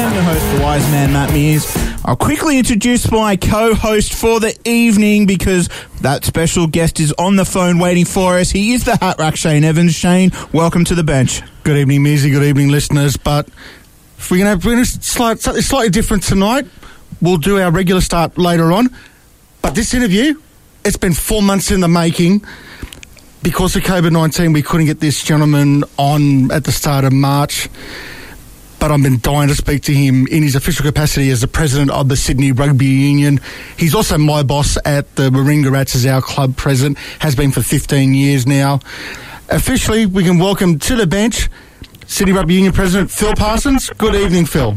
am your host, the wise man, Matt Mears. I'll quickly introduce my co-host for the evening because that special guest is on the phone waiting for us. He is the Hat Rack Shane Evans. Shane, welcome to the bench. Good evening, Mearsy. Good evening, listeners. But if we're going to gonna slight, something slightly different tonight, we'll do our regular start later on. But this interview, it's been four months in the making. Because of COVID 19, we couldn't get this gentleman on at the start of March. But I've been dying to speak to him in his official capacity as the president of the Sydney Rugby Union. He's also my boss at the Warringah Rats as our club president, has been for 15 years now. Officially, we can welcome to the bench Sydney Rugby Union President Phil Parsons. Good evening, Phil.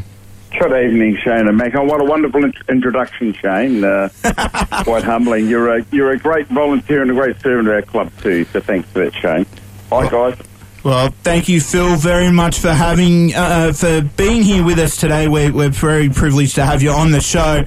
Good evening, Shane and Mac. Oh, what a wonderful in- introduction, Shane. Uh, quite humbling. You're a you're a great volunteer and a great servant of our club too. So thanks for that, Shane. Hi, guys. Well, thank you, Phil, very much for having uh, for being here with us today. We're, we're very privileged to have you on the show.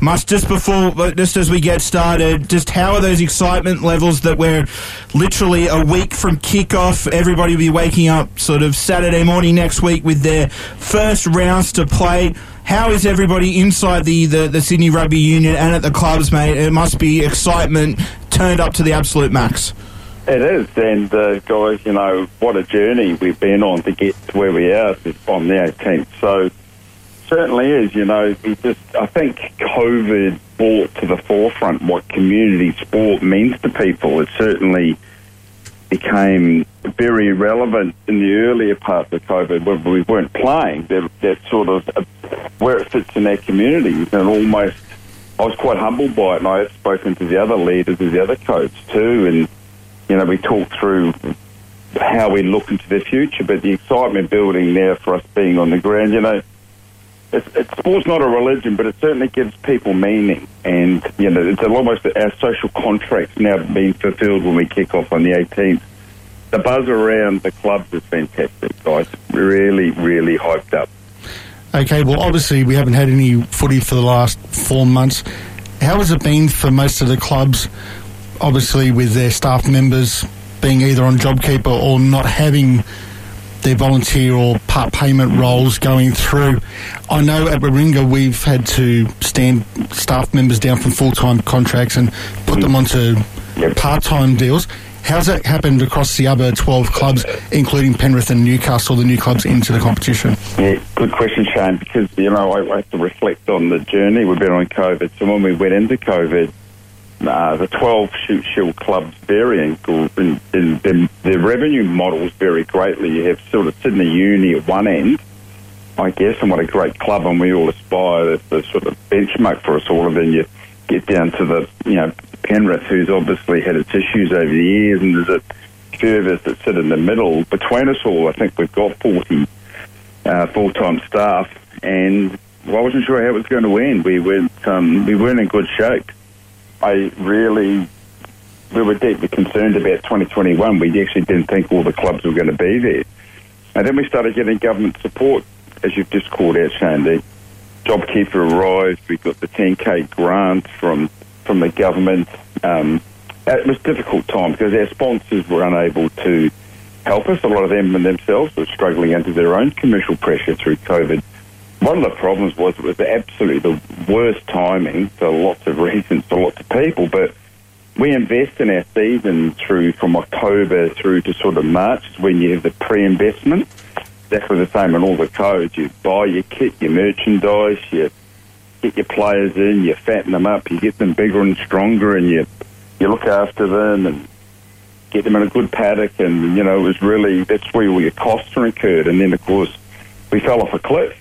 Must just before, just as we get started, just how are those excitement levels that we're literally a week from kickoff? Everybody will be waking up sort of Saturday morning next week with their first rounds to play. How is everybody inside the, the, the Sydney Rugby Union and at the clubs, mate? It must be excitement turned up to the absolute max. It is, and uh, guys, you know what a journey we've been on to get to where we are on the 18th. So certainly is. You know, just I think COVID brought to the forefront what community sport means to people. It certainly became very relevant in the earlier parts of COVID when we weren't playing. That, that sort of uh, where it fits in their communities, and almost I was quite humbled by it. And I have spoken to the other leaders, the other coaches too, and you know we talked through how we look into the future, but the excitement building there for us being on the ground. You know, it's, it's, sport's not a religion, but it certainly gives people meaning, and you know, it's almost our social contracts now being fulfilled when we kick off on the 18th. The buzz around the clubs is fantastic, guys. Really, really hyped up. Okay, well, obviously, we haven't had any footy for the last four months. How has it been for most of the clubs, obviously, with their staff members being either on JobKeeper or not having their volunteer or part payment roles going through? I know at Warringah we've had to stand staff members down from full time contracts and put them onto part time deals. How's that happened across the other 12 clubs, including Penrith and Newcastle, the new clubs into the competition? Yeah, good question, Shane, because, you know, I, I have to reflect on the journey we've been on COVID. So when we went into COVID, uh, the 12 Shute Shield clubs vary in, in, in, their revenue models vary greatly. You have sort of Sydney Uni at one end, I guess, and what a great club, and we all aspire that's the sort of benchmark for us all. And then you get down to the, you know, Penrith, who's obviously had its issues over the years, and there's a few of us that sit in the middle. Between us all, I think we've got 40 uh, full-time staff, and well, I wasn't sure how it was going to end. We weren't, um, we weren't in good shape. I really, we were deeply concerned about 2021. We actually didn't think all the clubs were going to be there. And then we started getting government support, as you've just called out, Shane. The JobKeeper arrived. We got the 10k grant from from the government. Um, it was a difficult time because our sponsors were unable to help us. A lot of them and themselves were struggling under their own commercial pressure through COVID. One of the problems was it was absolutely the worst timing for lots of reasons for lots of people, but we invest in our season through from October through to sort of March when you have the pre-investment. Exactly the same in all the codes. You buy your kit, your merchandise, you get your players in, you fatten them up, you get them bigger and stronger, and you you look after them and get them in a good paddock. And you know, it was really that's where all your costs are incurred. And then of course, we fell off a cliff,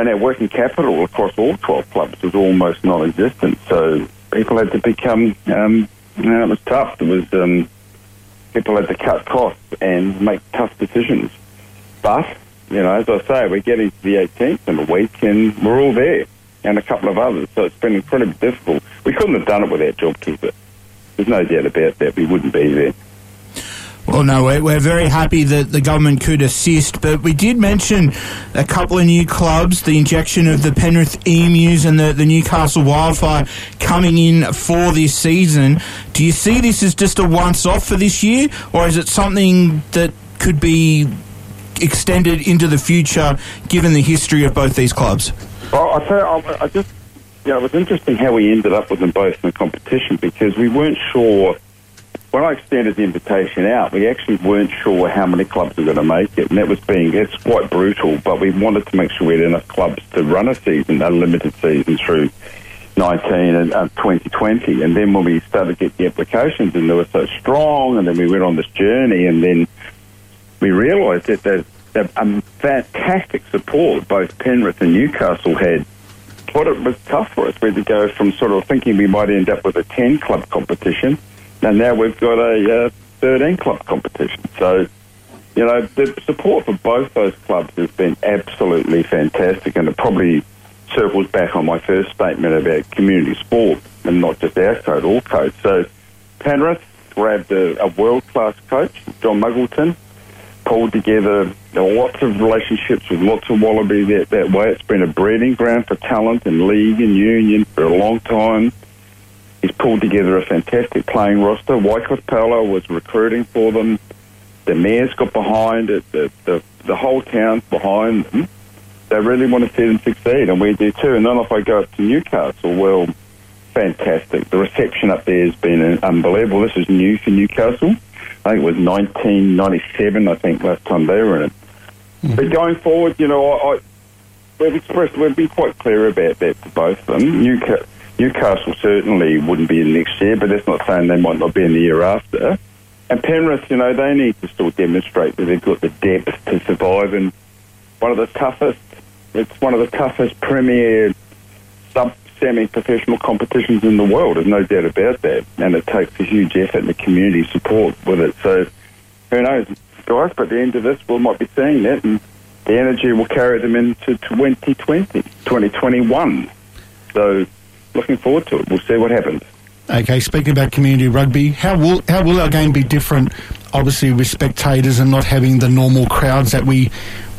and our working capital across all twelve clubs was almost non-existent. So people had to become, um, you know, it was tough. It was um, people had to cut costs and make tough decisions. But you know, as I say, we're getting to the 18th in a week, and we're all there, and a couple of others. So it's been incredibly difficult. We couldn't have done it without JobKeeper. There's no doubt about that. We wouldn't be there. Well, no, we're, we're very happy that the government could assist, but we did mention a couple of new clubs, the injection of the Penrith Emus and the, the Newcastle Wildfire coming in for this season. Do you see this as just a once off for this year, or is it something that could be extended into the future, given the history of both these clubs? Well, I tell you, I, just, you know, it was interesting how we ended up with them both in the competition because we weren't sure. When I extended the invitation out, we actually weren't sure how many clubs were going to make it, and that was being it's quite brutal. But we wanted to make sure we had enough clubs to run a season, a limited season through 19 and uh, 2020. And then when we started to get the applications, and they were so strong, and then we went on this journey, and then we realised that there's a fantastic support both Penrith and Newcastle had. but it was tough for us. We had to go from sort of thinking we might end up with a 10 club competition, and now we've got a uh, 13 club competition. So, you know, the support for both those clubs has been absolutely fantastic, and it probably circles back on my first statement about community sport and not just our code, all codes. So, Penrith grabbed a, a world class coach, John Muggleton, pulled together lots of relationships with lots of Wallaby that, that way. It's been a breeding ground for talent in league and union for a long time. He's pulled together a fantastic playing roster. Wycliff Palu was recruiting for them. The mayor's got behind it. The, the, the whole town's behind them. They really want to see them succeed, and we do too. And then if I go up to Newcastle, well, fantastic. The reception up there has been unbelievable. This is new for Newcastle. I think it was 1997, I think, last time they were in it. Mm-hmm. But going forward, you know, I, I, we've expressed, we've been quite clear about that to both of them. Newcastle, Newcastle certainly wouldn't be in next year, but that's not saying they might not be in the year after. And Penrith, you know, they need to still demonstrate that they've got the depth to survive. And one of the toughest, it's one of the toughest premier sub semi-professional competitions in the world. There's no doubt about that, and it takes a huge effort and the community support with it. So who knows, guys? But at the end of this, we might be seeing that, and the energy will carry them into 2020, 2021. So looking forward to it. We'll see what happens. Okay, speaking about community rugby, how will how will our game be different? Obviously, with spectators and not having the normal crowds that we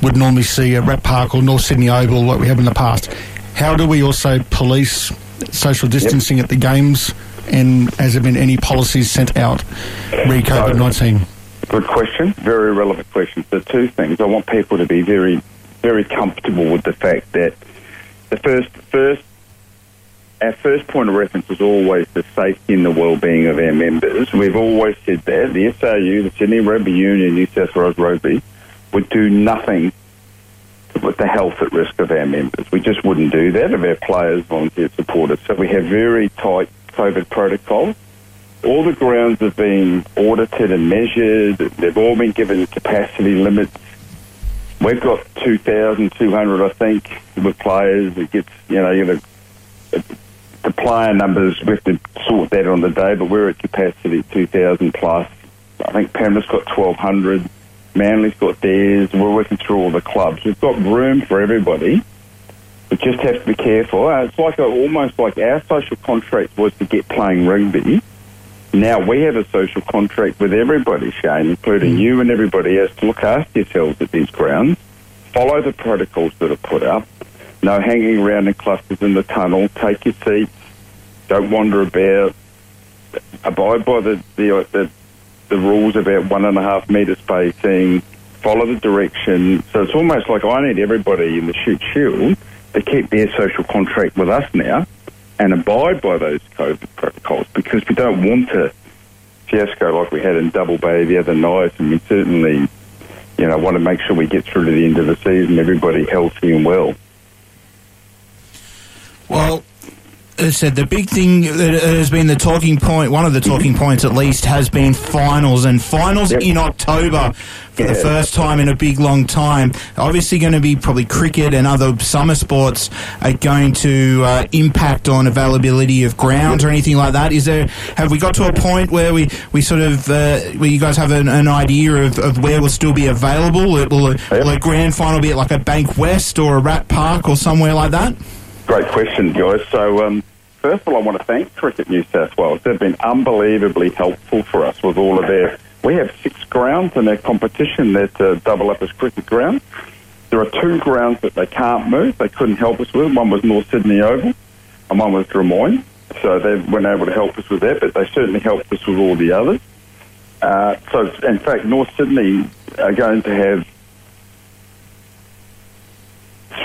would normally see at Rat Park or North Sydney Oval, what we have in the past. How do we also police social distancing yep. at the games? And has there been any policies sent out re COVID 19? Good question. Very relevant question. The two things. I want people to be very, very comfortable with the fact that the first, first, our first point of reference is always the safety and the well-being of our members. We've always said that the SRU, the Sydney Rugby Union, New South Wales Rugby, would do nothing with the health at risk of our members. We just wouldn't do that of our players, volunteers, supporters. So we have very tight COVID protocols. All the grounds have been audited and measured. They've all been given capacity limits. We've got 2,200, I think, with players. It gets, you know, you know, the player numbers, we have to sort that on the day, but we're at capacity 2,000 plus. I think Penrith's got 1,200. Manly's got theirs. We're working through all the clubs. We've got room for everybody. We just have to be careful. Uh, it's like a, almost like our social contract was to get playing rugby. Now we have a social contract with everybody, Shane, including you and everybody else, to look after yourselves at these grounds. Follow the protocols that are put up. No hanging around in clusters in the tunnel. Take your seats. Don't wander about. Abide by the, the, the the rules about one and a half metre spacing, follow the direction. So it's almost like I need everybody in the Shute Shield to keep their social contract with us now and abide by those COVID protocols because we don't want a fiasco like we had in Double Bay the other night and we certainly, you know, want to make sure we get through to the end of the season, everybody healthy and well. Well, said the big thing that has been the talking point, one of the talking points at least, has been finals and finals yep. in October for yeah. the first time in a big long time. Obviously, going to be probably cricket and other summer sports are going to uh, impact on availability of grounds or anything like that. Is there? Have we got to a point where we, we sort of uh, where you guys have an, an idea of, of where will still be available? Will, will, yep. will a grand final be at like a Bankwest or a Rat Park or somewhere like that? Great question, guys. So. Um, First of all, I want to thank Cricket New South Wales. They've been unbelievably helpful for us with all of their. We have six grounds in their competition that uh, double up as cricket grounds. There are two grounds that they can't move. They couldn't help us with. One was North Sydney Oval, and one was Drummoyne. So they weren't able to help us with that, but they certainly helped us with all the others. Uh, so, in fact, North Sydney are going to have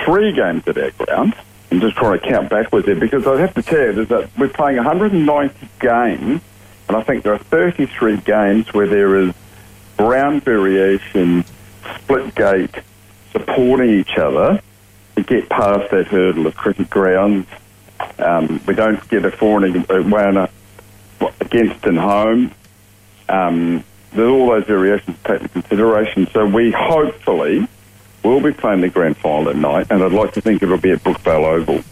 three games at our ground. I'm just trying to count backwards there because I have to tell you that we're playing 190 games, and I think there are 33 games where there is ground variation, split gate, supporting each other to get past that hurdle of cricket grounds. Um, we don't get a four and a one against and home. Um, there's all those variations to take into consideration. So we hopefully will be playing the grand final at night, and I'd like to think it'll be at Brookvale Oval.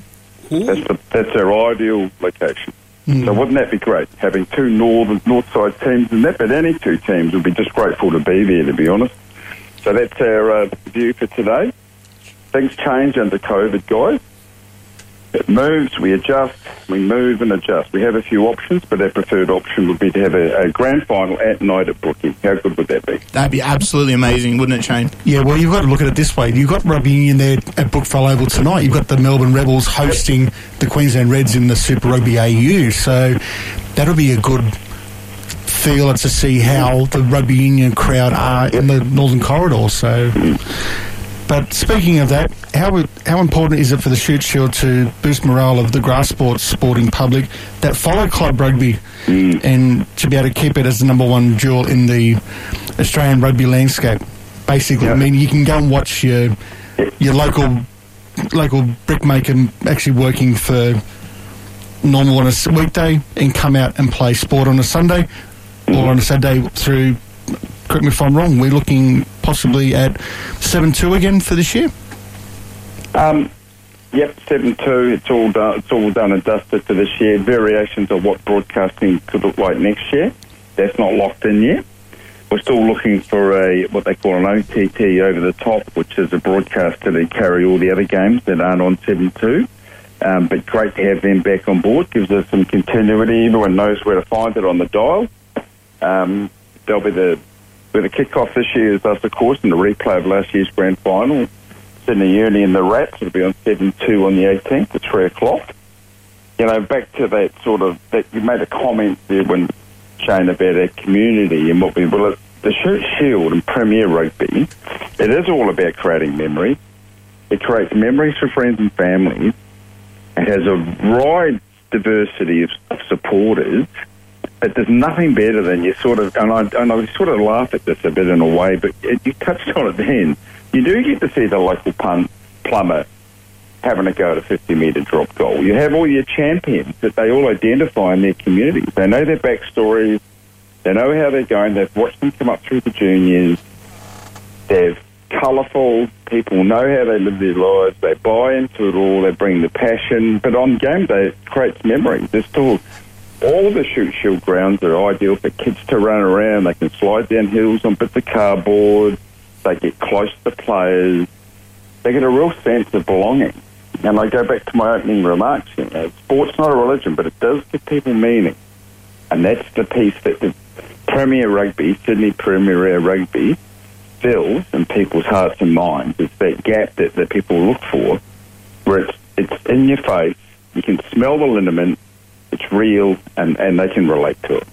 That's, the, that's our ideal location. So wouldn't that be great? Having two northern north side teams and that, but any two teams would be just grateful to be there, to be honest. So that's our uh, view for today. Things change under COVID, guys. It moves, we adjust, we move and adjust. We have a few options, but our preferred option would be to have a, a grand final at night at Brookie. How good would that be? That'd be absolutely amazing, wouldn't it, Shane? Yeah, well, you've got to look at it this way. You've got rugby union there at Brookvale Oval tonight. You've got the Melbourne Rebels hosting the Queensland Reds in the Super Rugby AU. So that'll be a good feeler to see how the rugby union crowd are in the Northern Corridor. So, but speaking of that, how how important is it for the Shute Shield to boost morale of the grass sports sporting public that follow club rugby mm. and to be able to keep it as the number one jewel in the Australian rugby landscape? Basically, I mean, you can go and watch your your local local brickmaker actually working for normal on a weekday and come out and play sport on a Sunday or mm. on a Saturday through. Correct me if I'm wrong. We're looking possibly at seven two again for this year. Um, yep, seven two. It's all done. It's all done and dusted for this year. Variations of what broadcasting could look like next year. That's not locked in yet. We're still looking for a what they call an OTT over the top, which is a broadcaster to carry all the other games that aren't on seven two. Um, but great to have them back on board. Gives us some continuity. Everyone knows where to find it on the dial. Um, they'll be the where the kick-off this year is us, of course, and the replay of last year's grand final. Sydney Uni and the Rats will be on 7-2 on the 18th at 3 o'clock. You know, back to that sort of, that you made a comment there when, Shane, about our community and what we, well, it, the Shield and Premier Rugby, it is all about creating memory. It creates memories for friends and family. It has a wide diversity of, of supporters. But there's nothing better than you sort of, and I, and I sort of laugh at this a bit in a way, but you touched on it then. You do get to see the local pun, plumber having a go at a 50 metre drop goal. You have all your champions that they all identify in their communities. They know their backstories. They know how they're going. They've watched them come up through the juniors. They're colourful. People know how they live their lives. They buy into it all. They bring the passion. But on game day, it creates memories. There's still all the Shute Shield grounds are ideal for kids to run around. They can slide down hills on bits of cardboard. They get close to players. They get a real sense of belonging. And I go back to my opening remarks. You know, sport's not a religion, but it does give people meaning. And that's the piece that the Premier Rugby, Sydney Premier Rugby, fills in people's hearts and minds. It's that gap that, that people look for, where it's, it's in your face, you can smell the liniment, it's real, and, and they can relate to it.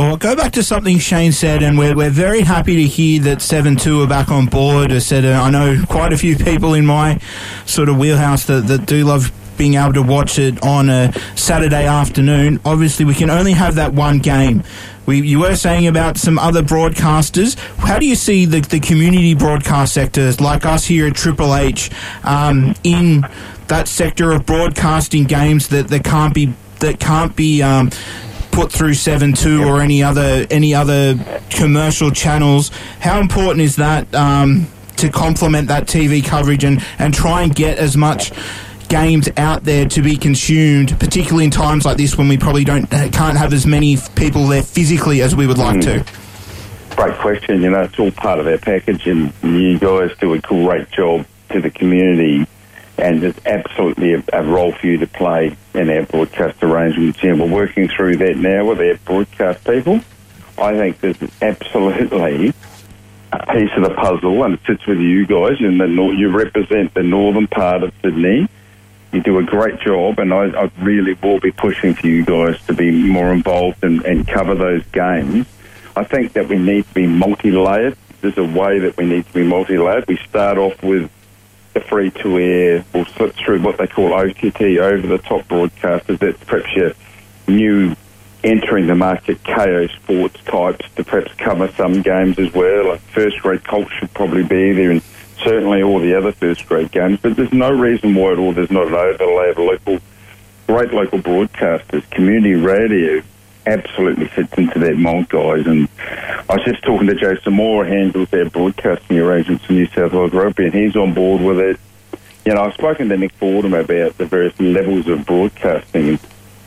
Well, I'll go back to something Shane said, and we're, we're very happy to hear that 7 2 are back on board. I said, uh, I know quite a few people in my sort of wheelhouse that, that do love being able to watch it on a Saturday afternoon. Obviously, we can only have that one game. We, you were saying about some other broadcasters. How do you see the, the community broadcast sectors like us here at Triple H um, in that sector of broadcasting games that, that can't be that can't be um, put through seven two or any other any other commercial channels. How important is that um, to complement that TV coverage and, and try and get as much games out there to be consumed, particularly in times like this when we probably don't can't have as many people there physically as we would like to. Great question. You know, it's all part of our package, and you guys do a great job to the community. And it's absolutely a, a role for you to play in our broadcast arrangements. And we're working through that now with our broadcast people. I think this is absolutely a piece of the puzzle, and it sits with you guys. And you represent the northern part of Sydney. You do a great job, and I, I really will be pushing for you guys to be more involved and, and cover those games. I think that we need to be multi-layered. There's a way that we need to be multi-layered. We start off with the free to air will slip through what they call OTT, over the top broadcasters. That's perhaps your new entering the market Kayo sports types to perhaps cover some games as well. Like first grade Colt should probably be there and certainly all the other first grade games. But there's no reason why at all there's not an overlay of local, great local broadcasters. Community radio absolutely fits into that mold, guys. And I was just talking to Jason Moore, handles their broadcasting arrangements in New South Wales Rugby, and he's on board with it. You know, I've spoken to Nick Fordham about the various levels of broadcasting.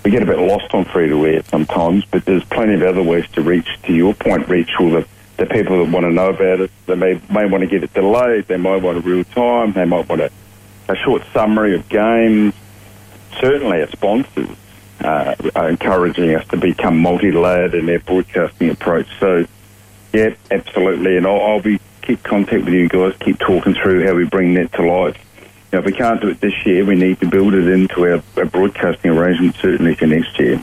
We get a bit lost on free to air sometimes, but there's plenty of other ways to reach, to your point, reach all the, the people that want to know about it. They may, may want to get it delayed, they might want a real time, they might want a, a short summary of games. Certainly, our sponsors uh, are encouraging us to become multi-layered in their broadcasting approach. So, yeah, absolutely, and I'll, I'll be keep contact with you guys, keep talking through how we bring that to life Now, if we can't do it this year, we need to build it into our, our broadcasting arrangement certainly for next year.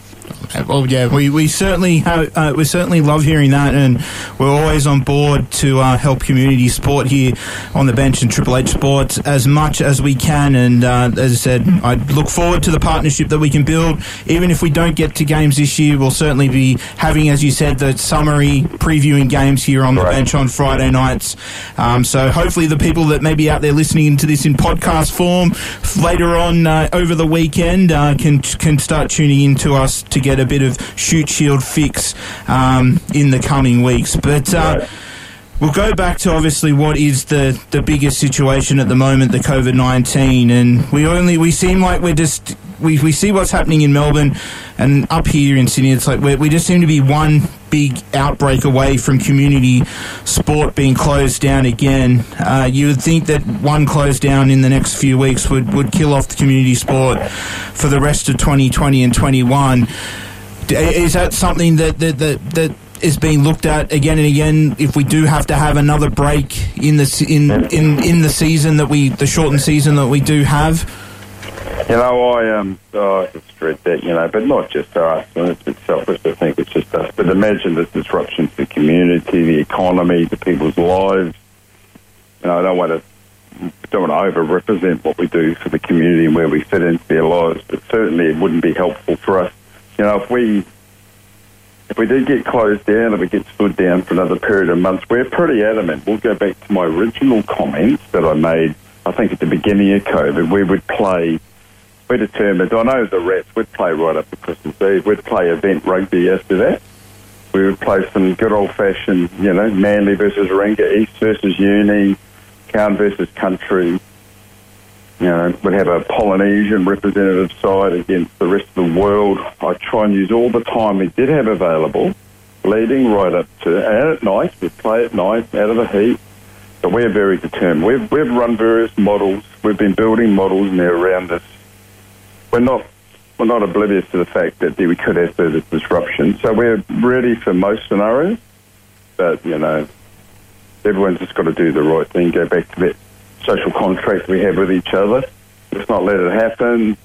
Well, yeah, we, we certainly have, uh, we certainly love hearing that, and we're always on board to uh, help community sport here on the bench and Triple H Sports as much as we can. And uh, as I said, I look forward to the partnership that we can build. Even if we don't get to games this year, we'll certainly be having, as you said, the summary previewing games here on the right. bench on Friday nights. Um, so hopefully, the people that may be out there listening to this in podcast form later on uh, over the weekend uh, can can start tuning in to us to get a bit of Shute Shield fix um, in the coming weeks. But uh, we'll go back to obviously what is the, the biggest situation at the moment, the COVID nineteen, and we only we seem like we're just we, we see what's happening in Melbourne and up here in Sydney. It's like we just seem to be one big outbreak away from community sport being closed down again. Uh, you would think that one closed down in the next few weeks would, would kill off the community sport for the rest of 2020 and 21. Is that something that that that, that is being looked at again and again. If we do have to have another break in the in in in the season that we the shortened season that we do have. You know, I um, oh, I just dread that. You know, but not just us. And it's a bit selfish to think it's just us. But imagine the disruption to the community, the economy, to people's lives. You know, I don't want to don't want to over represent what we do for the community and where we fit into their lives, but certainly it wouldn't be helpful for us you know, if we if we did get closed down, if we get stood down for another period of months, we're pretty adamant. We'll go back to my original comments that I made, I think at the beginning of COVID, we would play, we determined, I know the Rats would play right up to Christmas Eve, we'd play event rugby after that. We would play some good old fashioned, you know, Manly versus Ranger, East versus Uni, Crown versus Country, you know, would have a Polynesian representative side against the rest of the world. I try and use all the time we did have available, leading right up to, and at night, we play at night, out of the heat. But we're very determined. We've, we've run various models. We've been building models now around us. We're not, we're not oblivious to the fact that we could have further disruption. So we're ready for most scenarios. But, you know, everyone's just got to do the right thing, go back to that social contract we have with each other. Let's not let it happen.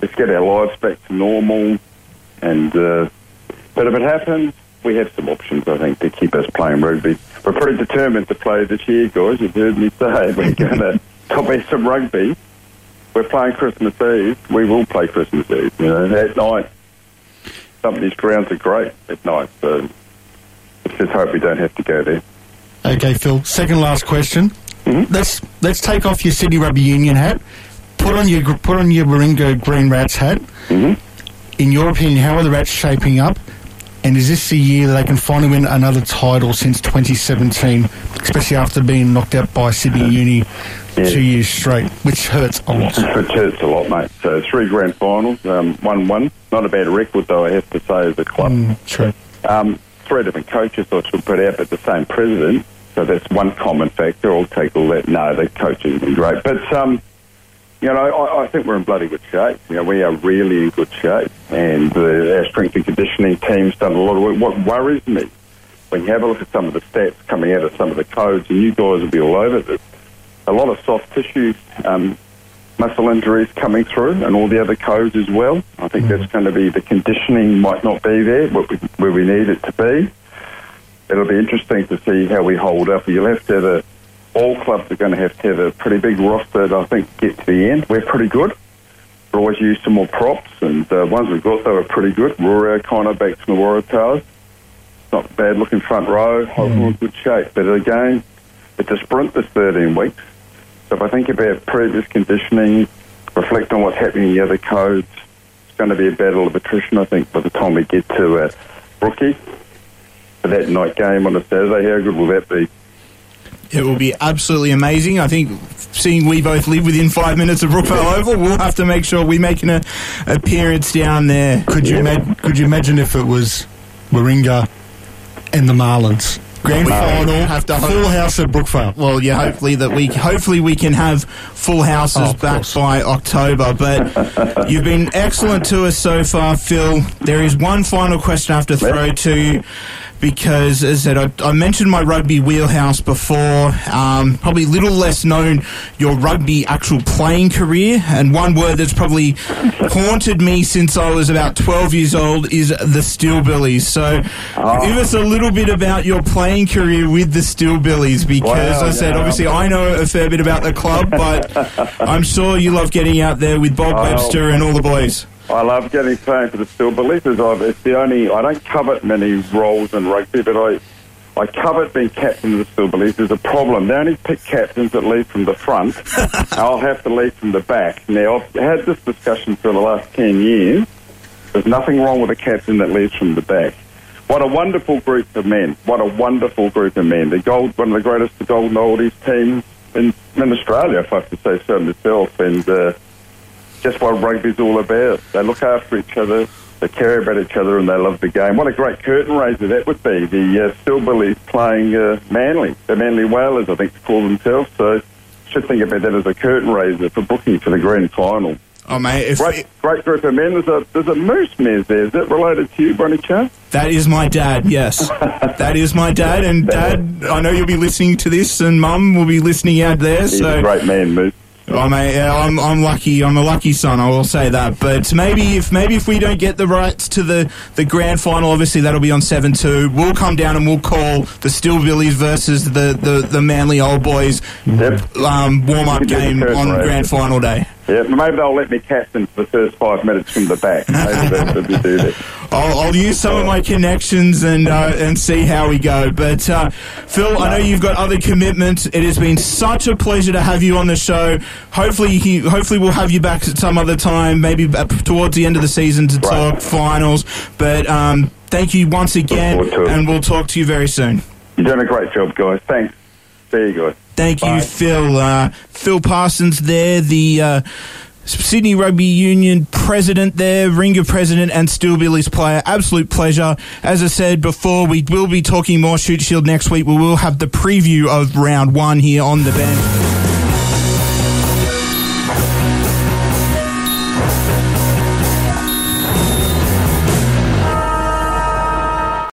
Let's get our lives back to normal. And uh, but if it happens, we have some options, I think, to keep us playing rugby. We're pretty determined to play this year, guys. You've heard me say we're going to copy some rugby. We're playing Christmas Eve. We will play Christmas Eve. You know, at night. Some of these grounds are great at night, so let's just hope we don't have to go there. Okay, Phil. Second last question. Mm-hmm. Let's let's take off your Sydney Rugby Union hat, put on your put on your Warringah Green Rats hat. Mm-hmm. In your opinion, how are the Rats shaping up? And is this the year that they can finally win another title since 2017, especially after being knocked out by Sydney Uni yeah. two years straight, which hurts a lot. Which hurts a lot, mate. So three grand finals, um, one one. Not a bad record, though. I have to say, as a club. Mm, true. Um, three different coaches I should put out, but the same president. So that's one common factor. I'll take all that. No, the coaching has been great. But, um, you know, I, I, think we're in bloody good shape. You know, we are really in good shape. And uh, our strength and conditioning team's done a lot of work. What worries me, when you have a look at some of the stats coming out of some of the codes, and you guys will be all over this, a lot of soft tissue um, muscle injuries coming through and all the other codes as well. I think mm-hmm. that's going to be the conditioning might not be there where we need it to be it'll be interesting to see how we hold up. You'll have to have a all clubs are going to have to have a pretty big roster I think, to get to the end. We're pretty good. We're always used some more props, and uh, ones we've got, they were pretty good. Kind of back to the Waratahs. Not bad looking front row. Mm. In good shape. But again, it's a sprint this 13 weeks. So if I think about previous conditioning, reflect on what's happening in the other codes, it's going to be a battle of attrition, I think, by the time we get to uh, Brookie. For that night game on a Saturday, how good will that be? It will be absolutely amazing. I think seeing we both live within five minutes of Brookvale Oval, we'll have to make sure we make an uh, appearance down there. Could you, ima- could you imagine if it was Warringah and the Marlins? Grand final, have to full house at Brookvale. Well, yeah, hopefully that we hopefully we can have full houses oh, back course. by October. But you've been excellent to us so far, Phil. There is one final question I have to throw to you because, as I said, I, I mentioned my rugby wheelhouse before. Um, probably little less known your rugby actual playing career, and one word that's probably haunted me since I was about 12 years old is the Steelbillies. So, oh. give us a little bit about your playing career with the Steelbillies, because I said, yeah. obviously, I know a fair bit about the club, but I'm sure you love getting out there with Bob Webster and all the boys. I love getting playing for the Steelbillies. It's the only I don't covet many roles in rugby, but I I covet being captain of the Steelbillies. There's a problem. They only pick captains that lead from the front. I'll have to lead from the back. Now I've had this discussion for the last ten years. There's nothing wrong with a captain that leads from the back. What a wonderful group of men. What a wonderful group of men. The gold, one of the greatest golden oldies teams in, in Australia, if I have to say so myself. And uh, just what rugby's all about. They look after each other, they care about each other, and they love the game. What a great curtain raiser that would be. The uh, playing uh, Manly, the Manly Whalers, I think to call themselves. So should think about that as a curtain raiser for booking for the grand final. Oh mate, great, great group of men. There's a there's a moose Mez there. Is that related to you, Brony Chance? That is my dad. Yes, that is my dad. And dad, I know you'll be listening to this, and Mum will be listening out there. He's so a great man, Moose. Oh, mate, yeah, I'm, I'm lucky. I'm a lucky son. I will say that. But maybe if maybe if we don't get the rights to the, the grand final, obviously that'll be on seven two. We'll come down and we'll call the Steelbillies versus the, the, the Manly Old Boys yep. um, warm up game on grand final day. Yeah, maybe they'll let me captain for the first five minutes from the back. Maybe do that. I'll, I'll, use some of my connections and uh, and see how we go. But uh, Phil, I know you've got other commitments. It has been such a pleasure to have you on the show. Hopefully, he, hopefully we'll have you back at some other time, maybe towards the end of the season to right. talk finals. But um, thank you once again, and we'll talk to you very soon. You're doing a great job, guys. Thanks. See you guys. Thank Bye. you, Phil. Uh, Phil Parsons there, the uh, Sydney Rugby Union president there, Ringer president, and Steelbillies player. Absolute pleasure. As I said before, we will be talking more Shute Shield next week. We will have the preview of round one here on the bench.